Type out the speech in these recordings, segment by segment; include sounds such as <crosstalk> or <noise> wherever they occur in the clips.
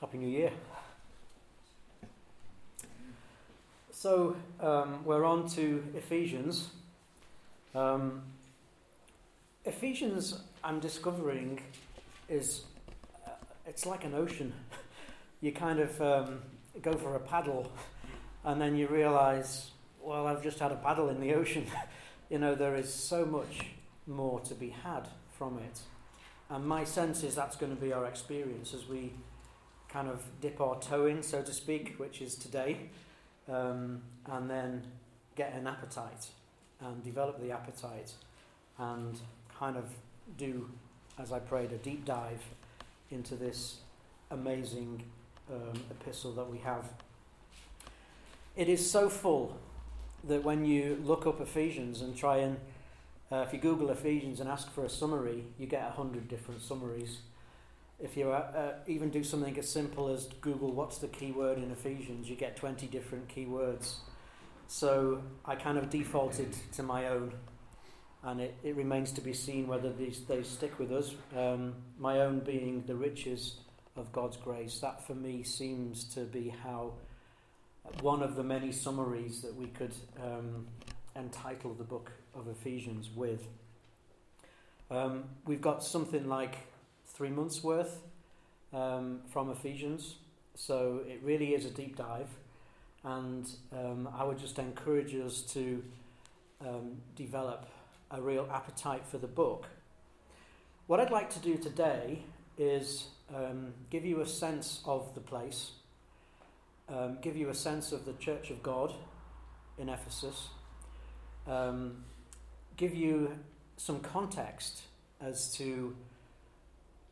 Happy New Year. So, um, we're on to Ephesians. Um, Ephesians, I'm discovering, is uh, it's like an ocean. <laughs> you kind of um, go for a paddle, and then you realize, well, I've just had a paddle in the <laughs> ocean. you know, there is so much more to be had from it. And my sense is that's going to be our experience as we kind of dip our toe in, so to speak, which is today, um, and then get an appetite and develop the appetite and kind of do, as I prayed, a deep dive into this amazing um, epistle that we have. It is so full that when you look up Ephesians and try and, uh, if you Google Ephesians and ask for a summary, you get a hundred different summaries if you uh, uh, even do something as simple as Google what's the keyword in Ephesians, you get 20 different keywords. So I kind of defaulted to my own, and it, it remains to be seen whether these they stick with us. Um, my own being the riches of God's grace. That for me seems to be how one of the many summaries that we could um, entitle the book of Ephesians with. Um, we've got something like three months worth um, from Ephesians. So it really is a deep dive. And um, I would just encourage us to um, develop a real appetite for the book. What I'd like to do today is um, give you a sense of the place, um, give you a sense of the Church of God in Ephesus, give you some context as to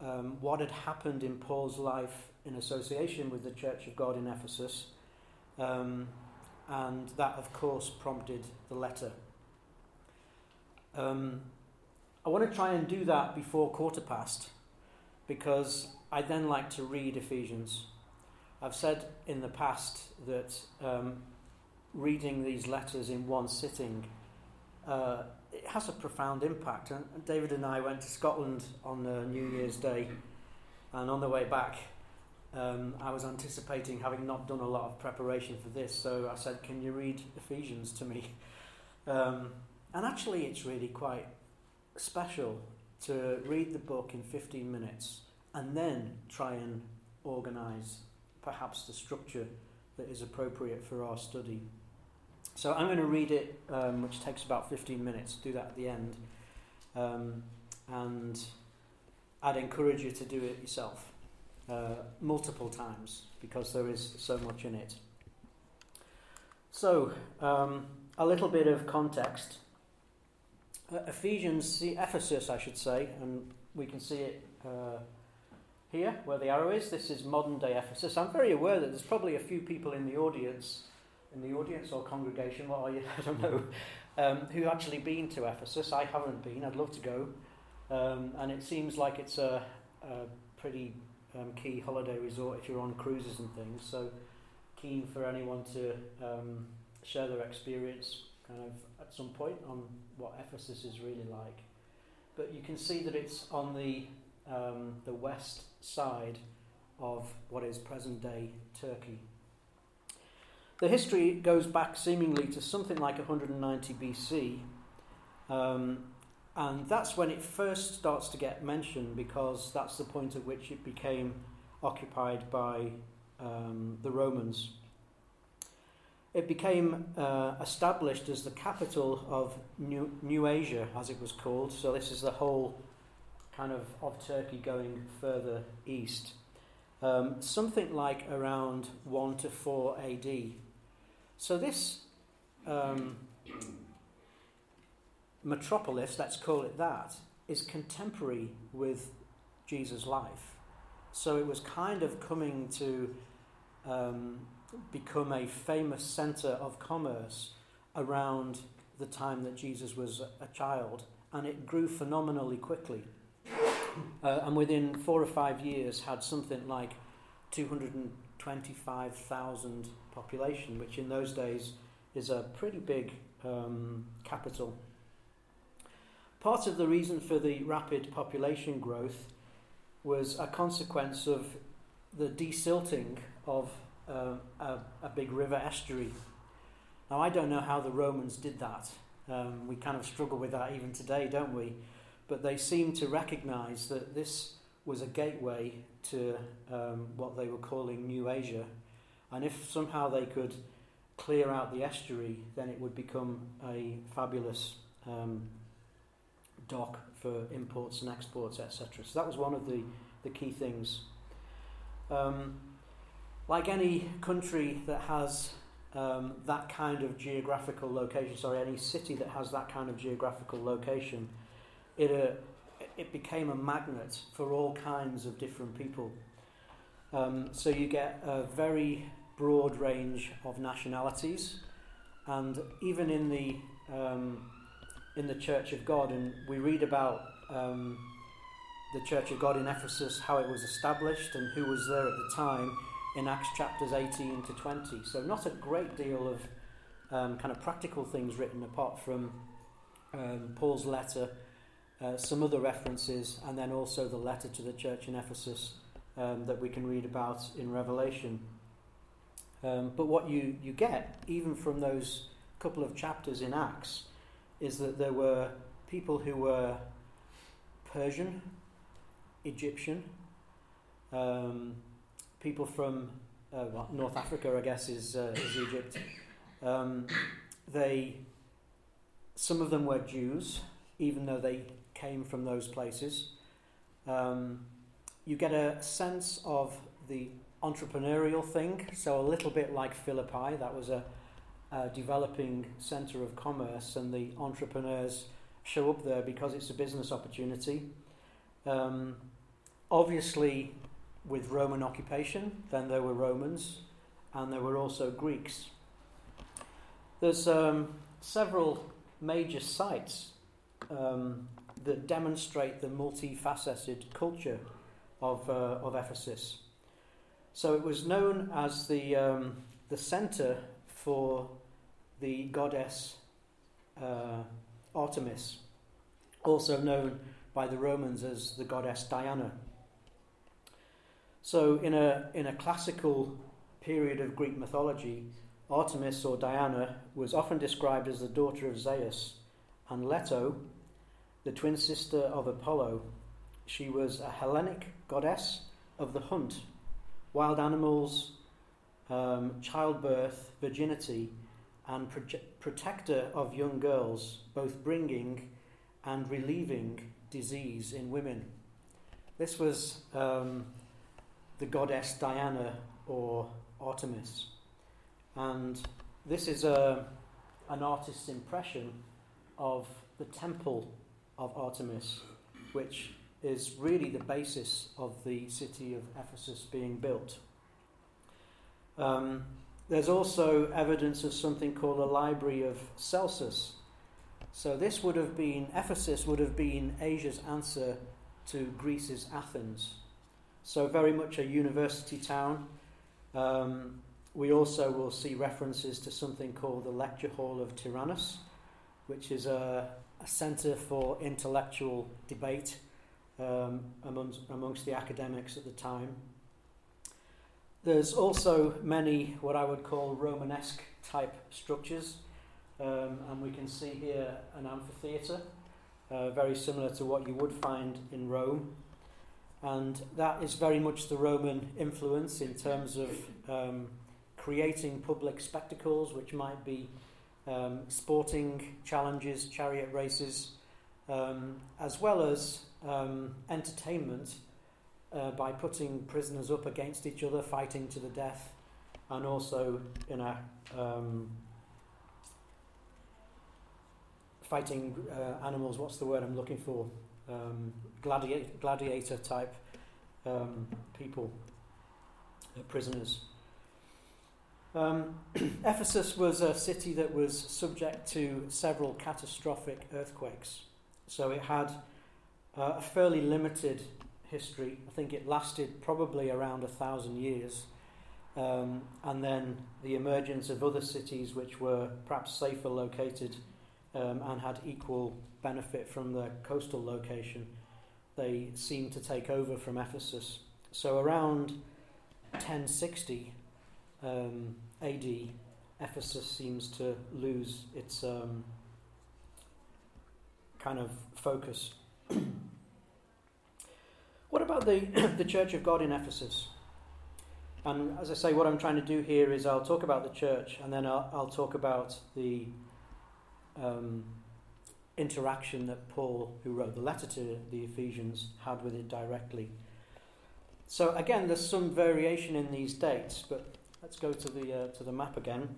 um, what had happened in Paul's life in association with the Church of God in Ephesus, um, and that, of course, prompted the letter. Um, I want to try and do that before quarter past because I then like to read Ephesians. I've said in the past that um, reading these letters in one sitting uh, it has a profound impact. And David and I went to Scotland on uh, New Year's Day, and on the way back, um, I was anticipating having not done a lot of preparation for this, so I said, "Can you read Ephesians to me?" <laughs> Um, and actually, it's really quite special to read the book in 15 minutes and then try and organise perhaps the structure that is appropriate for our study. So I'm going to read it, um, which takes about 15 minutes. Do that at the end. Um, and I'd encourage you to do it yourself uh, multiple times because there is so much in it. So, um, a little bit of context. Uh, Ephesians, see, Ephesus, I should say, and we can see it uh, here where the arrow is. This is modern day Ephesus. I'm very aware that there's probably a few people in the audience in the audience or congregation, what are you? <laughs> I don't know, um, who actually been to Ephesus. I haven't been. I'd love to go, um, and it seems like it's a, a pretty um, key holiday resort if you're on cruises and things. So keen for anyone to um, share their experience, kind of at some point on what Ephesus is really like. But you can see that it's on the um, the west side of what is present day Turkey. The history goes back seemingly to something like 190 BC, um, and that's when it first starts to get mentioned because that's the point at which it became occupied by um, the Romans. It became uh, established as the capital of New, New Asia, as it was called. So, this is the whole kind of of Turkey going further east. Um, something like around 1 to 4 AD. So this um, metropolis, let's call it that, is contemporary with Jesus' life. So it was kind of coming to um, become a famous centre of commerce around the time that Jesus was a child, and it grew phenomenally quickly. Uh, and within four or five years, had something like 225,000 population, which in those days is a pretty big um, capital. Part of the reason for the rapid population growth was a consequence of the desilting of uh, a, a, big river estuary. Now, I don't know how the Romans did that. Um, we kind of struggle with that even today, don't we? But they seem to recognize that this was a gateway to um, what they were calling New Asia. And if somehow they could clear out the estuary, then it would become a fabulous um, dock for imports and exports, etc. So that was one of the, the key things. Um, like any country that has um, that kind of geographical location, sorry, any city that has that kind of geographical location, it, uh, it became a magnet for all kinds of different people. Um, so you get a very broad range of nationalities, and even in the um, in the Church of God, and we read about um, the Church of God in Ephesus, how it was established, and who was there at the time in Acts chapters 18 to 20. So, not a great deal of um, kind of practical things written apart from um, Paul's letter, uh, some other references, and then also the letter to the church in Ephesus um, that we can read about in Revelation. Um, but what you, you get, even from those couple of chapters in Acts, is that there were people who were Persian, Egyptian, um, people from uh, well, North Africa, I guess, is, uh, is Egypt. Um, they, some of them were Jews, even though they came from those places. Um, you get a sense of the entrepreneurial thing, so a little bit like Philippi, that was a uh, developing centre of commerce, and the entrepreneurs show up there because it's a business opportunity. Um, obviously, with Roman occupation, then there were Romans, and there were also Greeks. There's um, several major sites um, that demonstrate the multifaceted culture of, uh, of Ephesus. So it was known as the, um, the centre for the goddess uh, Artemis, also known by the Romans as the goddess Diana. So, in a, in a classical period of Greek mythology, Artemis or Diana was often described as the daughter of Zeus, and Leto, the twin sister of Apollo, she was a Hellenic goddess of the hunt, wild animals, um, childbirth, virginity, and protector of young girls, both bringing and relieving disease in women. This was um, the goddess Diana or Artemis. And this is a, an artist's impression of the temple of Artemis, which is really the basis of the city of Ephesus being built. Um, there's also evidence of something called a library of Celsus. So this would have been, Ephesus would have been Asia's answer to Greece's Athens. So very much a university town. Um, we also will see references to something called the Lecture Hall of Tyrannus, which is a, a centre for intellectual debate um, amongst, amongst the academics at the time. There's also many what I would call Romanesque type structures, um, and we can see here an amphitheatre, uh, very similar to what you would find in Rome. And that is very much the Roman influence in terms of um, creating public spectacles, which might be um, sporting challenges, chariot races, um, as well as um, entertainment uh, by putting prisoners up against each other, fighting to the death, and also in a um, fighting uh, animals. What's the word I'm looking for? Um, gladiator, gladiator type um, people, uh, prisoners. Um, <clears throat> Ephesus was a city that was subject to several catastrophic earthquakes. So it had uh, a fairly limited history. I think it lasted probably around a thousand years. Um, and then the emergence of other cities which were perhaps safer located um, and had equal benefit from the coastal location, they seemed to take over from Ephesus. So around 1060 um, AD, Ephesus seems to lose its um, kind of focus. <clears throat> what about the, <clears throat> the Church of God in Ephesus? And as I say, what I'm trying to do here is I'll talk about the church and then I'll, I'll talk about the um, interaction that Paul, who wrote the letter to the Ephesians, had with it directly. So again, there's some variation in these dates, but let's go to the uh, to the map again.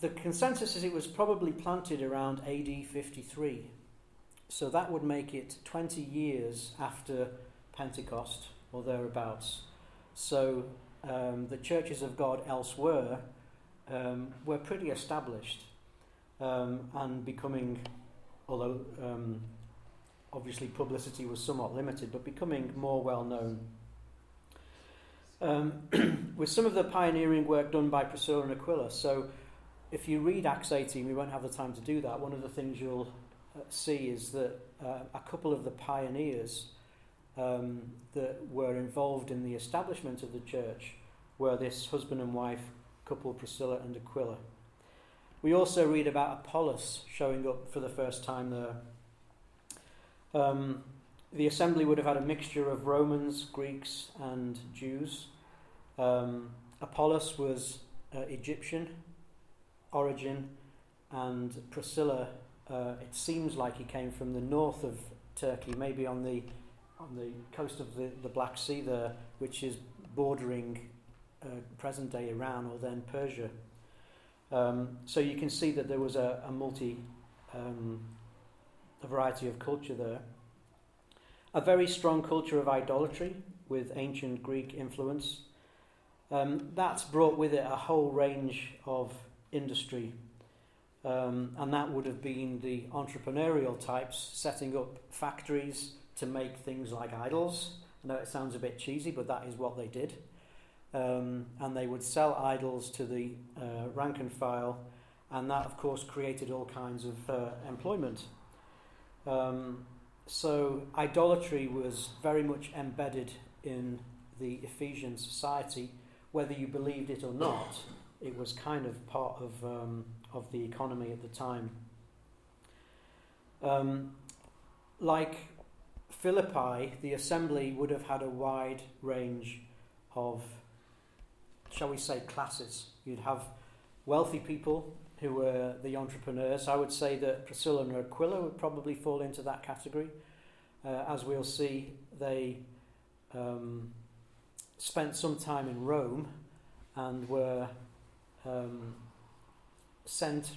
The consensus is it was probably planted around AD 53, so that would make it 20 years after Pentecost or thereabouts. So um, the churches of God elsewhere um, were pretty established um, and becoming, although um, obviously publicity was somewhat limited, but becoming more well known. Um, <clears throat> with some of the pioneering work done by Priscilla and Aquila, so if you read Acts 18, we won't have the time to do that. One of the things you'll uh, see is that uh, a couple of the pioneers um, that were involved in the establishment of the church were this husband and wife couple, Priscilla and Aquila. We also read about Apollos showing up for the first time there. Um, the assembly would have had a mixture of Romans, Greeks, and Jews. Um, Apollos was uh, Egyptian origin, and Priscilla, uh, it seems like he came from the north of Turkey, maybe on the on the coast of the, the Black Sea there, which is bordering uh, present day Iran or then Persia. Um, so you can see that there was a, a multi, um, a variety of culture there. A very strong culture of idolatry with ancient Greek influence. Um, that's brought with it a whole range of industry. Um, and that would have been the entrepreneurial types setting up factories to make things like idols. I know it sounds a bit cheesy, but that is what they did. Um, and they would sell idols to the uh, rank and file, and that, of course, created all kinds of uh, employment. Um, so, idolatry was very much embedded in the Ephesian society, whether you believed it or not it was kind of part of, um, of the economy at the time. Um, like Philippi, the assembly would have had a wide range of, shall we say, classes. You'd have wealthy people who were the entrepreneurs. I would say that Priscilla and Aquila would probably fall into that category. Uh, as we'll see, they um, spent some time in Rome and were um, sent,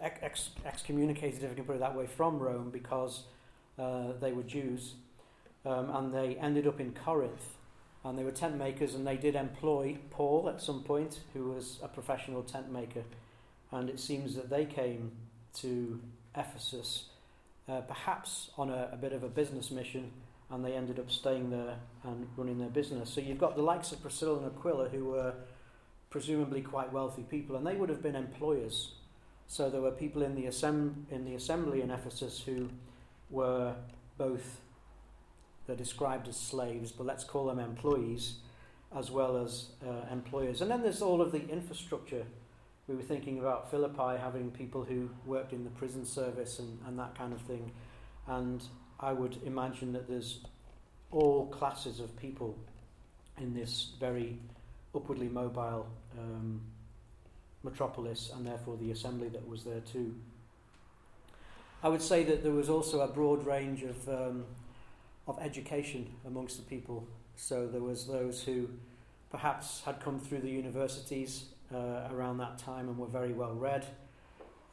ex- excommunicated, if you can put it that way, from Rome because uh, they were Jews. Um, and they ended up in Corinth. And they were tent makers, and they did employ Paul at some point, who was a professional tent maker. And it seems that they came to Ephesus, uh, perhaps on a, a bit of a business mission, and they ended up staying there and running their business. So you've got the likes of Priscilla and Aquila, who were presumably quite wealthy people, and they would have been employers. So there were people in the, assemb- in the assembly in Ephesus who were both, they're described as slaves, but let's call them employees, as well as uh, employers. And then there's all of the infrastructure. We were thinking about Philippi having people who worked in the prison service and, and that kind of thing. And I would imagine that there's all classes of people in this very upwardly mobile um, metropolis and therefore the assembly that was there too. I would say that there was also a broad range of, um, of education amongst the people. So there was those who perhaps had come through the universities uh, around that time and were very well read.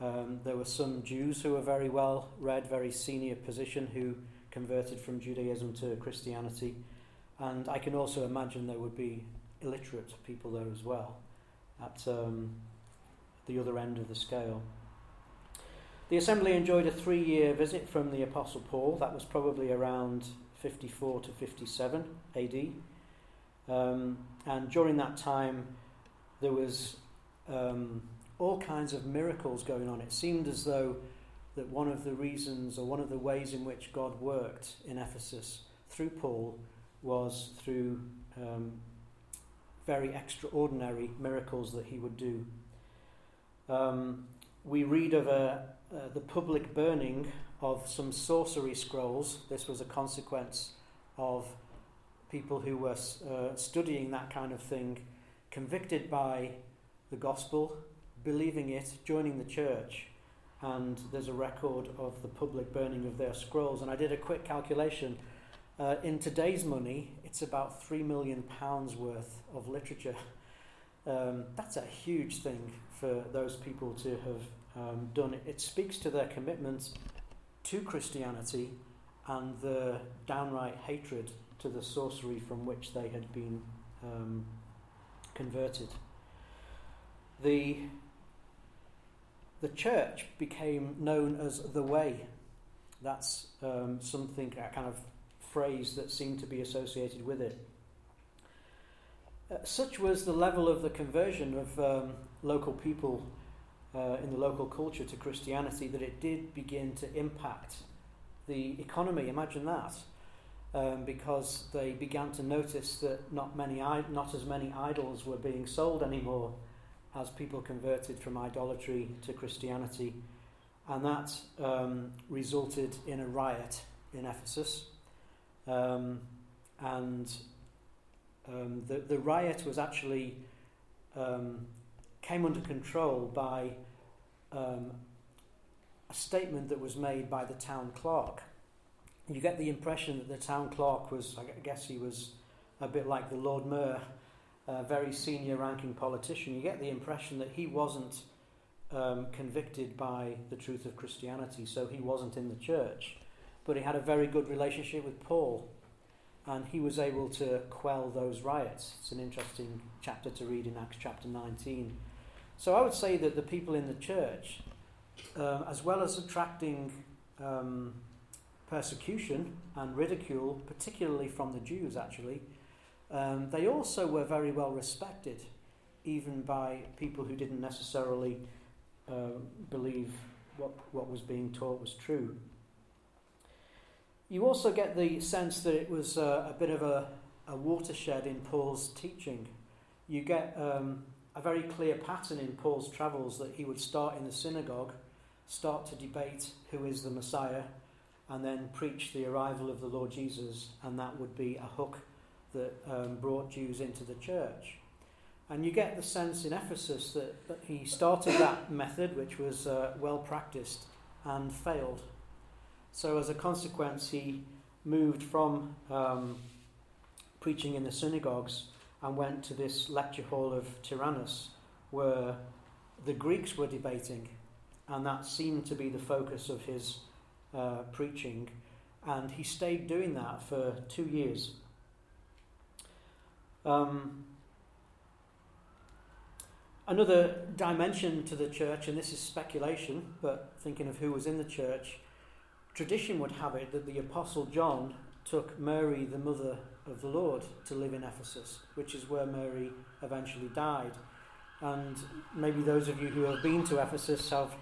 Um, there were some Jews who were very well read, very senior position, who converted from Judaism to Christianity. And I can also imagine there would be illiterate people there as well, at um, the other end of the scale. The assembly enjoyed a three year visit from the Apostle Paul. That was probably around 54 to 57 AD. Um, and during that time, there was um, all kinds of miracles going on. It seemed as though that one of the reasons or one of the ways in which God worked in Ephesus through Paul was through um, very extraordinary miracles that he would do. Um, we read of a, uh, the public burning of some sorcery scrolls. This was a consequence of people who were uh, studying that kind of thing, convicted by the gospel, believing it, joining the church, and there's a record of the public burning of their scrolls. And I did a quick calculation. Uh, in today's money, it's about three million pounds worth of literature. Um, that's a huge thing for those people to have um, done. It speaks to their commitment to Christianity and the downright hatred to the sorcery from which they had been um, converted. The, the church became known as the way. That's um, something, a kind of phrase that seemed to be associated with it. Uh, such was the level of the conversion of um, local people uh, in the local culture to Christianity that it did begin to impact the economy. Imagine that. Um, because they began to notice that not many, not as many idols were being sold anymore as people converted from idolatry to Christianity, and that um, resulted in a riot in Ephesus. Um, and um, the the riot was actually um, came under control by um, a statement that was made by the town clerk. You get the impression that the town clerk was, I guess he was a bit like the Lord Mayor, a very senior ranking politician. You get the impression that he wasn't um, convicted by the truth of Christianity, so he wasn't in the church. But he had a very good relationship with Paul, and he was able to quell those riots. It's an interesting chapter to read in Acts chapter 19. So I would say that the people in the church, uh, as well as attracting um, persecution and ridicule, particularly from the Jews actually, um, they also were very well respected, even by people who didn't necessarily uh, believe what, what was being taught was true. You also get the sense that it was uh, a bit of a, a, watershed in Paul's teaching. You get um, a very clear pattern in Paul's travels that he would start in the synagogue, start to debate who is the Messiah, and then preach the arrival of the Lord Jesus, and that would be a hook that um, brought Jews into the church. And you get the sense in Ephesus that, that he started that <coughs> method, which was uh, well practiced, and failed. So, as a consequence, he moved from um, preaching in the synagogues and went to this lecture hall of Tyrannus where the Greeks were debating, and that seemed to be the focus of his uh, preaching. And he stayed doing that for two years. Um, another dimension to the church, and this is speculation, but thinking of who was in the church, tradition would have it that the Apostle John took Mary, the mother of the Lord to live in Ephesus, which is where Mary eventually died. And maybe those of you who have been to Ephesus have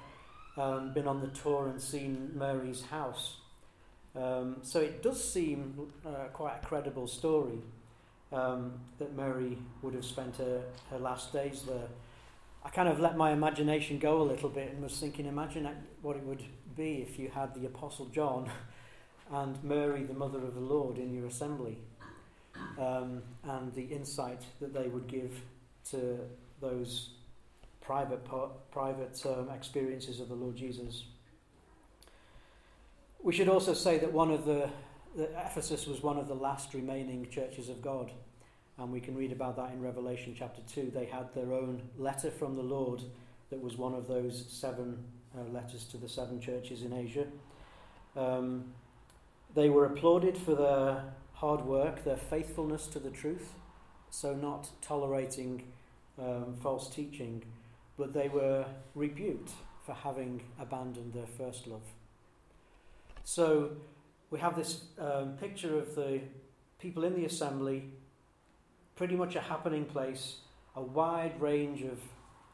um, been on the tour and seen Mary's house. Um, so it does seem uh, quite a credible story um, that Mary would have spent her, her last days there. I kind of let my imagination go a little bit and was thinking, imagine what it would be if you had the Apostle John <laughs> and Mary, the mother of the Lord, in your assembly um, and the insight that they would give to those private private um, experiences of the Lord Jesus. We should also say that one of the Ephesus was one of the last remaining churches of God, and we can read about that in Revelation chapter two. They had their own letter from the Lord that was one of those seven uh, letters to the seven churches in Asia. Um, they were applauded for their hard work, their faithfulness to the truth, so not tolerating um, false teaching, but they were rebuked for having abandoned their first love. So we have this um, picture of the people in the assembly, pretty much a happening place, a wide range of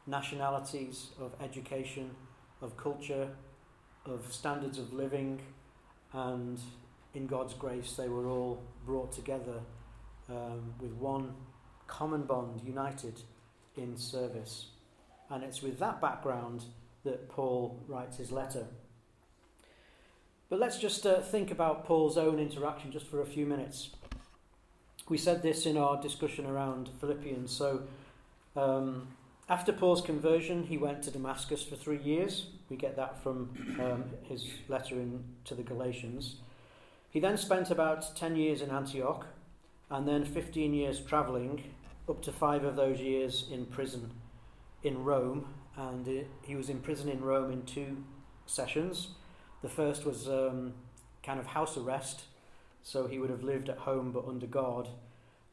nationalities, of education, of culture, of standards of living, and in God's grace, they were all brought together um, with one common bond, united in service. And it's with that background that Paul writes his letter. But let's just uh, think about Paul's own interaction just for a few minutes. We said this in our discussion around Philippians. So, um, after Paul's conversion, he went to Damascus for three years. We get that from um, his letter in, to the Galatians. He then spent about 10 years in Antioch and then 15 years travelling, up to five of those years in prison in Rome. And it, he was in prison in Rome in two sessions. The first was um, kind of house arrest, so he would have lived at home but under guard.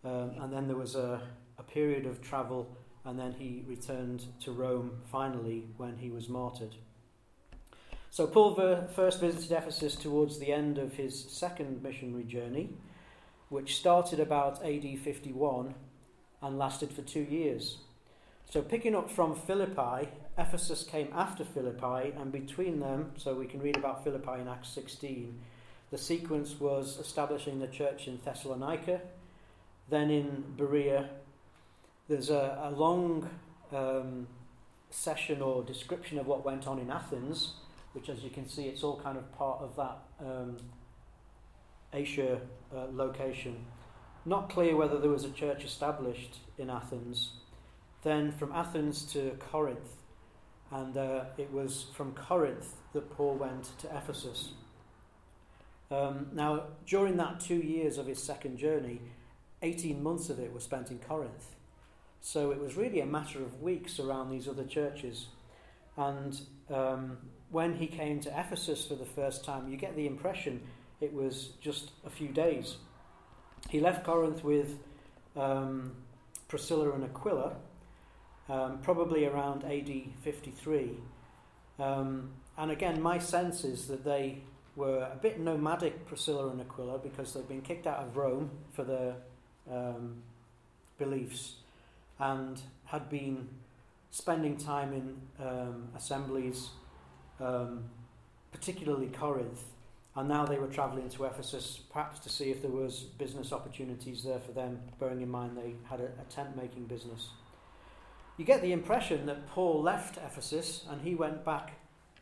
Um, and then there was a, a period of travel, and then he returned to Rome finally when he was martyred. So Paul first visited Ephesus towards the end of his second missionary journey, which started about AD 51 and lasted for two years. So, picking up from Philippi, Ephesus came after Philippi, and between them, so we can read about Philippi in Acts 16, the sequence was establishing the church in Thessalonica, then in Berea. There's a, a long um, session or description of what went on in Athens, which, as you can see, it's all kind of part of that um, Asia uh, location. Not clear whether there was a church established in Athens. Then from Athens to Corinth, and uh, it was from Corinth that Paul went to Ephesus. Um, now, during that two years of his second journey, 18 months of it were spent in Corinth. So it was really a matter of weeks around these other churches. And um, when he came to Ephesus for the first time, you get the impression it was just a few days. He left Corinth with um, Priscilla and Aquila, um, probably around AD 53. Um, and again, my sense is that they were a bit nomadic, Priscilla and Aquila, because they'd been kicked out of Rome for their um, beliefs and had been spending time in um, assemblies, um, particularly Corinth. And now they were travelling to Ephesus, perhaps to see if there was business opportunities there for them, bearing in mind they had a, a tent making business. You get the impression that Paul left Ephesus and he went back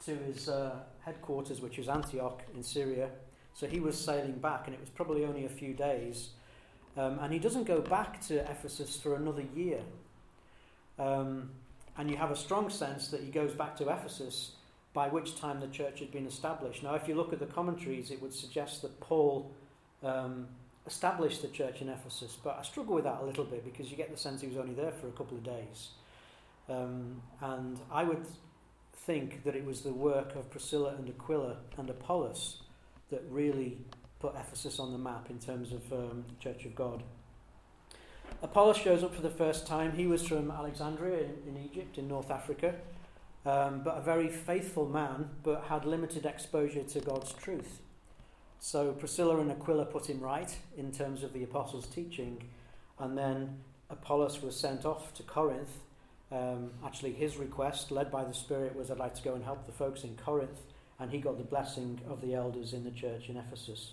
to his uh, headquarters, which was Antioch in Syria. So he was sailing back, and it was probably only a few days. Um, and he doesn't go back to Ephesus for another year. Um, and you have a strong sense that he goes back to Ephesus, by which time the church had been established. Now, if you look at the commentaries, it would suggest that Paul um, established the church in Ephesus, but I struggle with that a little bit because you get the sense he was only there for a couple of days. Um, and I would think that it was the work of Priscilla and Aquila and Apollos that really put Ephesus on the map in terms of um, Church of God. Apollos shows up for the first time. He was from Alexandria in, in Egypt, in North Africa, um, but a very faithful man, but had limited exposure to God's truth. So Priscilla and Aquila put him right in terms of the apostles' teaching, and then Apollos was sent off to Corinth um, actually, his request, led by the Spirit, was I'd like to go and help the folks in Corinth, and he got the blessing of the elders in the church in Ephesus.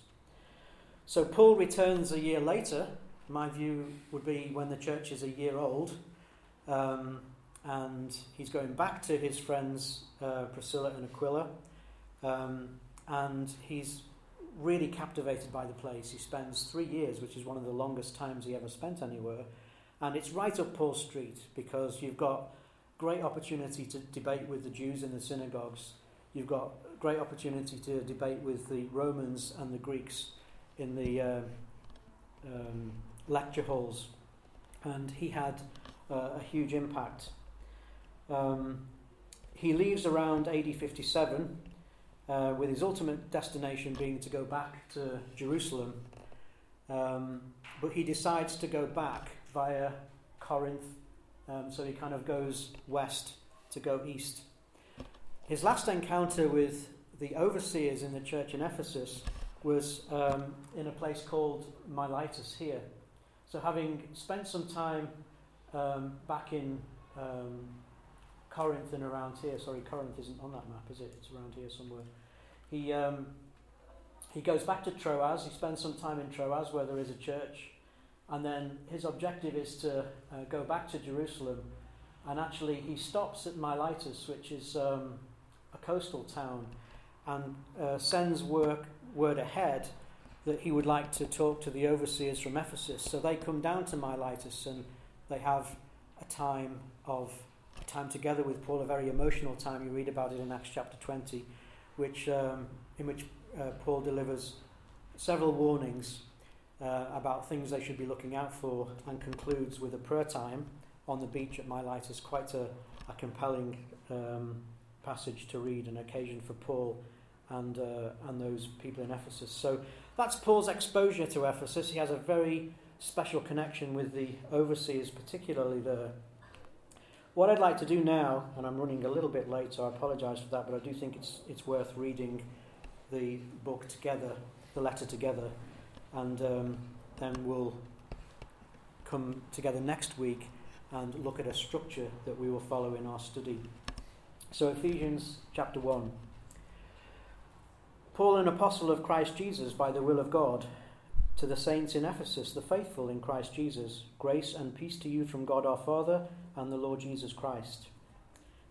So Paul returns a year later. My view would be when the church is a year old, um, and he's going back to his friends uh, Priscilla and Aquila, um, and he's really captivated by the place. He spends three years, which is one of the longest times he ever spent anywhere and it's right up Paul Street because you've got great opportunity to debate with the Jews in the synagogues. You've got great opportunity to debate with the Romans and the Greeks in the uh, um, lecture halls. And he had uh, a huge impact. Um, he leaves around AD 57 uh, with his ultimate destination being to go back to Jerusalem. Um, but he decides to go back via Corinth. Um, so he kind of goes west to go east. His last encounter with the overseers in the church in Ephesus was um, in a place called Miletus here. So, having spent some time um, back in um, Corinth and around here, sorry, Corinth isn't on that map, is it? It's around here somewhere. He, um, he goes back to Troas. He spends some time in Troas where there is a church and then his objective is to uh, go back to Jerusalem. And actually, he stops at Miletus, which is um, a coastal town, and uh, sends work, word ahead that he would like to talk to the overseers from Ephesus. So they come down to Miletus and they have a time of a time together with Paul, a very emotional time. You read about it in Acts chapter 20, which, um, in which uh, Paul delivers several warnings uh, about things they should be looking out for and concludes with a prayer time on the beach at Miletus Quite a, a compelling um, passage to read, an occasion for Paul and, uh, and those people in Ephesus. So that's Paul's exposure to Ephesus. He has a very special connection with the overseers, particularly there. What I'd like to do now, and I'm running a little bit late, so I apologise for that, but I do think it's, it's worth reading the book together, the letter together, and um, then we'll come together next week and look at a structure that we will follow in our study. So, Ephesians chapter 1. Paul, an apostle of Christ Jesus by the will of God, to the saints in Ephesus, the faithful in Christ Jesus, grace and peace to you from God our Father and the Lord Jesus Christ.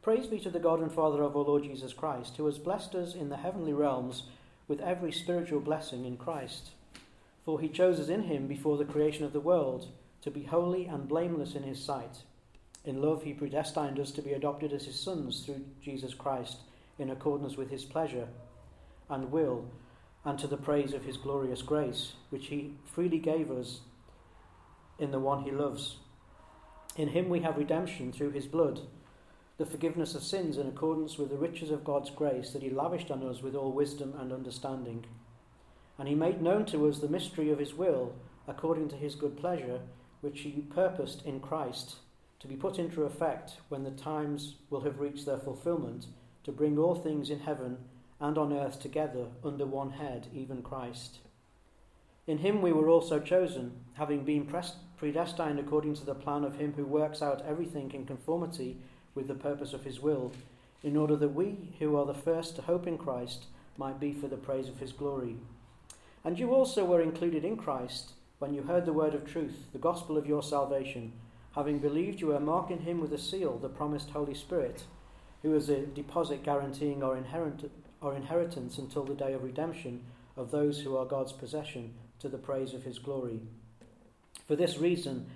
Praise be to the God and Father of our Lord Jesus Christ, who has blessed us in the heavenly realms with every spiritual blessing in Christ. For he chose us in him before the creation of the world to be holy and blameless in his sight. In love, he predestined us to be adopted as his sons through Jesus Christ, in accordance with his pleasure and will, and to the praise of his glorious grace, which he freely gave us in the one he loves. In him we have redemption through his blood, the forgiveness of sins in accordance with the riches of God's grace that he lavished on us with all wisdom and understanding. And he made known to us the mystery of his will, according to his good pleasure, which he purposed in Christ, to be put into effect when the times will have reached their fulfillment, to bring all things in heaven and on earth together under one head, even Christ. In him we were also chosen, having been predestined according to the plan of him who works out everything in conformity with the purpose of his will, in order that we, who are the first to hope in Christ, might be for the praise of his glory. And you also were included in Christ when you heard the word of truth, the gospel of your salvation. Having believed, you were marked in him with a seal, the promised Holy Spirit, who is a deposit guaranteeing our inheritance our inheritance until the day of redemption of those who are God's possession to the praise of his glory. For this reason,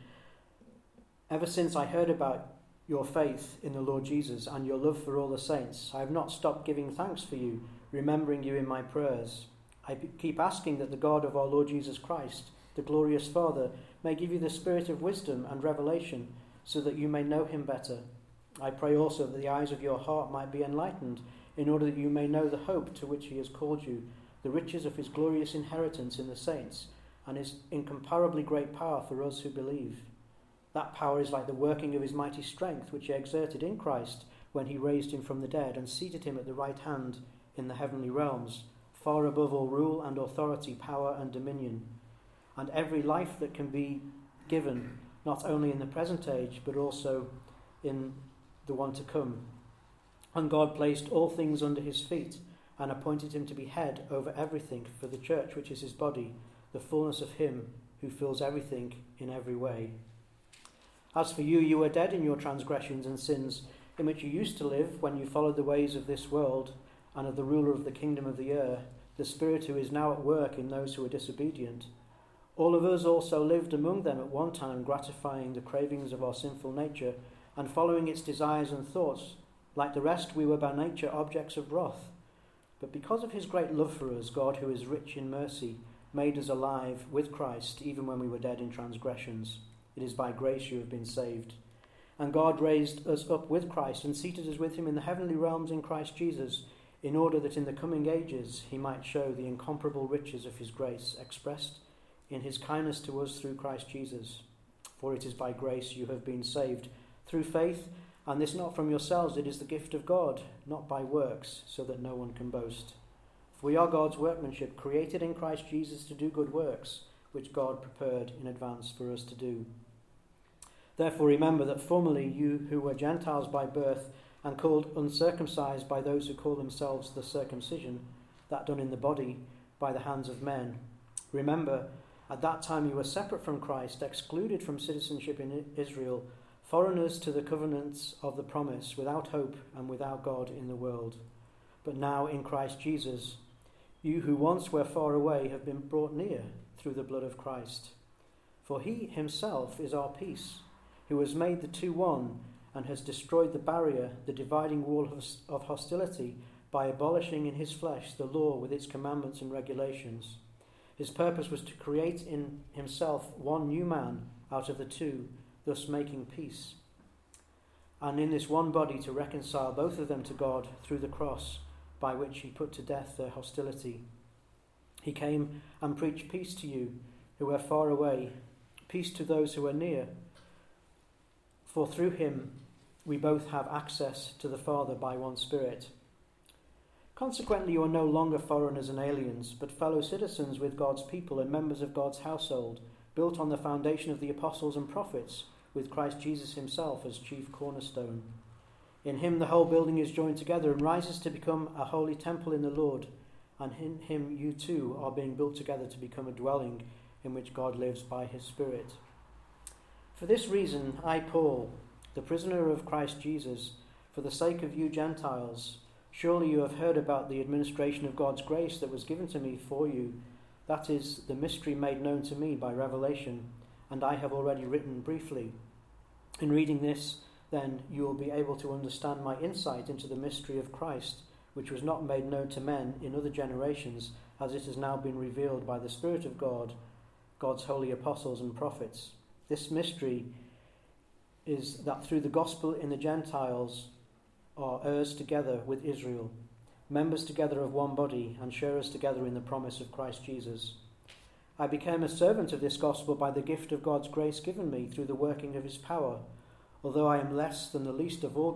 ever since I heard about your faith in the Lord Jesus and your love for all the saints, I have not stopped giving thanks for you, remembering you in my prayers. I keep asking that the God of our Lord Jesus Christ, the glorious Father, may give you the spirit of wisdom and revelation so that you may know him better. I pray also that the eyes of your heart might be enlightened in order that you may know the hope to which he has called you, the riches of his glorious inheritance in the saints, and his incomparably great power for us who believe. That power is like the working of his mighty strength, which he exerted in Christ when he raised him from the dead and seated him at the right hand in the heavenly realms, far above all rule and authority, power and dominion, and every life that can be given, not only in the present age, but also in the one to come. And God placed all things under his feet and appointed him to be head over everything for the church, which is his body, the fullness of him who fills everything in every way. As for you, you were dead in your transgressions and sins, in which you used to live when you followed the ways of this world and of the ruler of the kingdom of the air, the Spirit who is now at work in those who are disobedient. All of us also lived among them at one time, gratifying the cravings of our sinful nature and following its desires and thoughts. Like the rest, we were by nature objects of wrath. But because of his great love for us, God, who is rich in mercy, made us alive with Christ even when we were dead in transgressions. It is by grace you have been saved. And God raised us up with Christ and seated us with him in the heavenly realms in Christ Jesus, in order that in the coming ages he might show the incomparable riches of his grace expressed in his kindness to us through Christ Jesus. For it is by grace you have been saved, through faith and this not from yourselves, it is the gift of God, not by works, so that no one can boast. For we are God's workmanship, created in Christ Jesus to do good works, which God prepared in advance for us to do. Therefore, remember that formerly you who were Gentiles by birth and called uncircumcised by those who call themselves the circumcision, that done in the body by the hands of men, remember At that time you were separate from Christ, excluded from citizenship in Israel, foreigners to the covenants of the promise, without hope and without God in the world. But now in Christ Jesus, you who once were far away have been brought near through the blood of Christ. For he himself is our peace, who has made the two one and has destroyed the barrier, the dividing wall of hostility, by abolishing in his flesh the law with its commandments and regulations his purpose was to create in himself one new man out of the two, thus making peace. And in this one body to reconcile both of them to God through the cross, by which he put to death their hostility. He came and preached peace to you who are far away, peace to those who are near. For through him we both have access to the Father by one Spirit. Consequently, you are no longer foreigners and aliens, but fellow citizens with God's people and members of God's household, built on the foundation of the apostles and prophets, with Christ Jesus himself as chief cornerstone. In him the whole building is joined together and rises to become a holy temple in the Lord, and in him you too are being built together to become a dwelling in which God lives by his Spirit. For this reason, I, Paul, the prisoner of Christ Jesus, for the sake of you Gentiles, Surely you have heard about the administration of God's grace that was given to me for you. That is the mystery made known to me by revelation, and I have already written briefly. In reading this, then, you will be able to understand my insight into the mystery of Christ, which was not made known to men in other generations, as it has now been revealed by the Spirit of God, God's holy apostles and prophets. This mystery is that through the gospel in the Gentiles, are heirs together with Israel, members together of one body, and sharers together in the promise of Christ Jesus. I became a servant of this gospel by the gift of God's grace given me through the working of his power. Although I am less than the least of all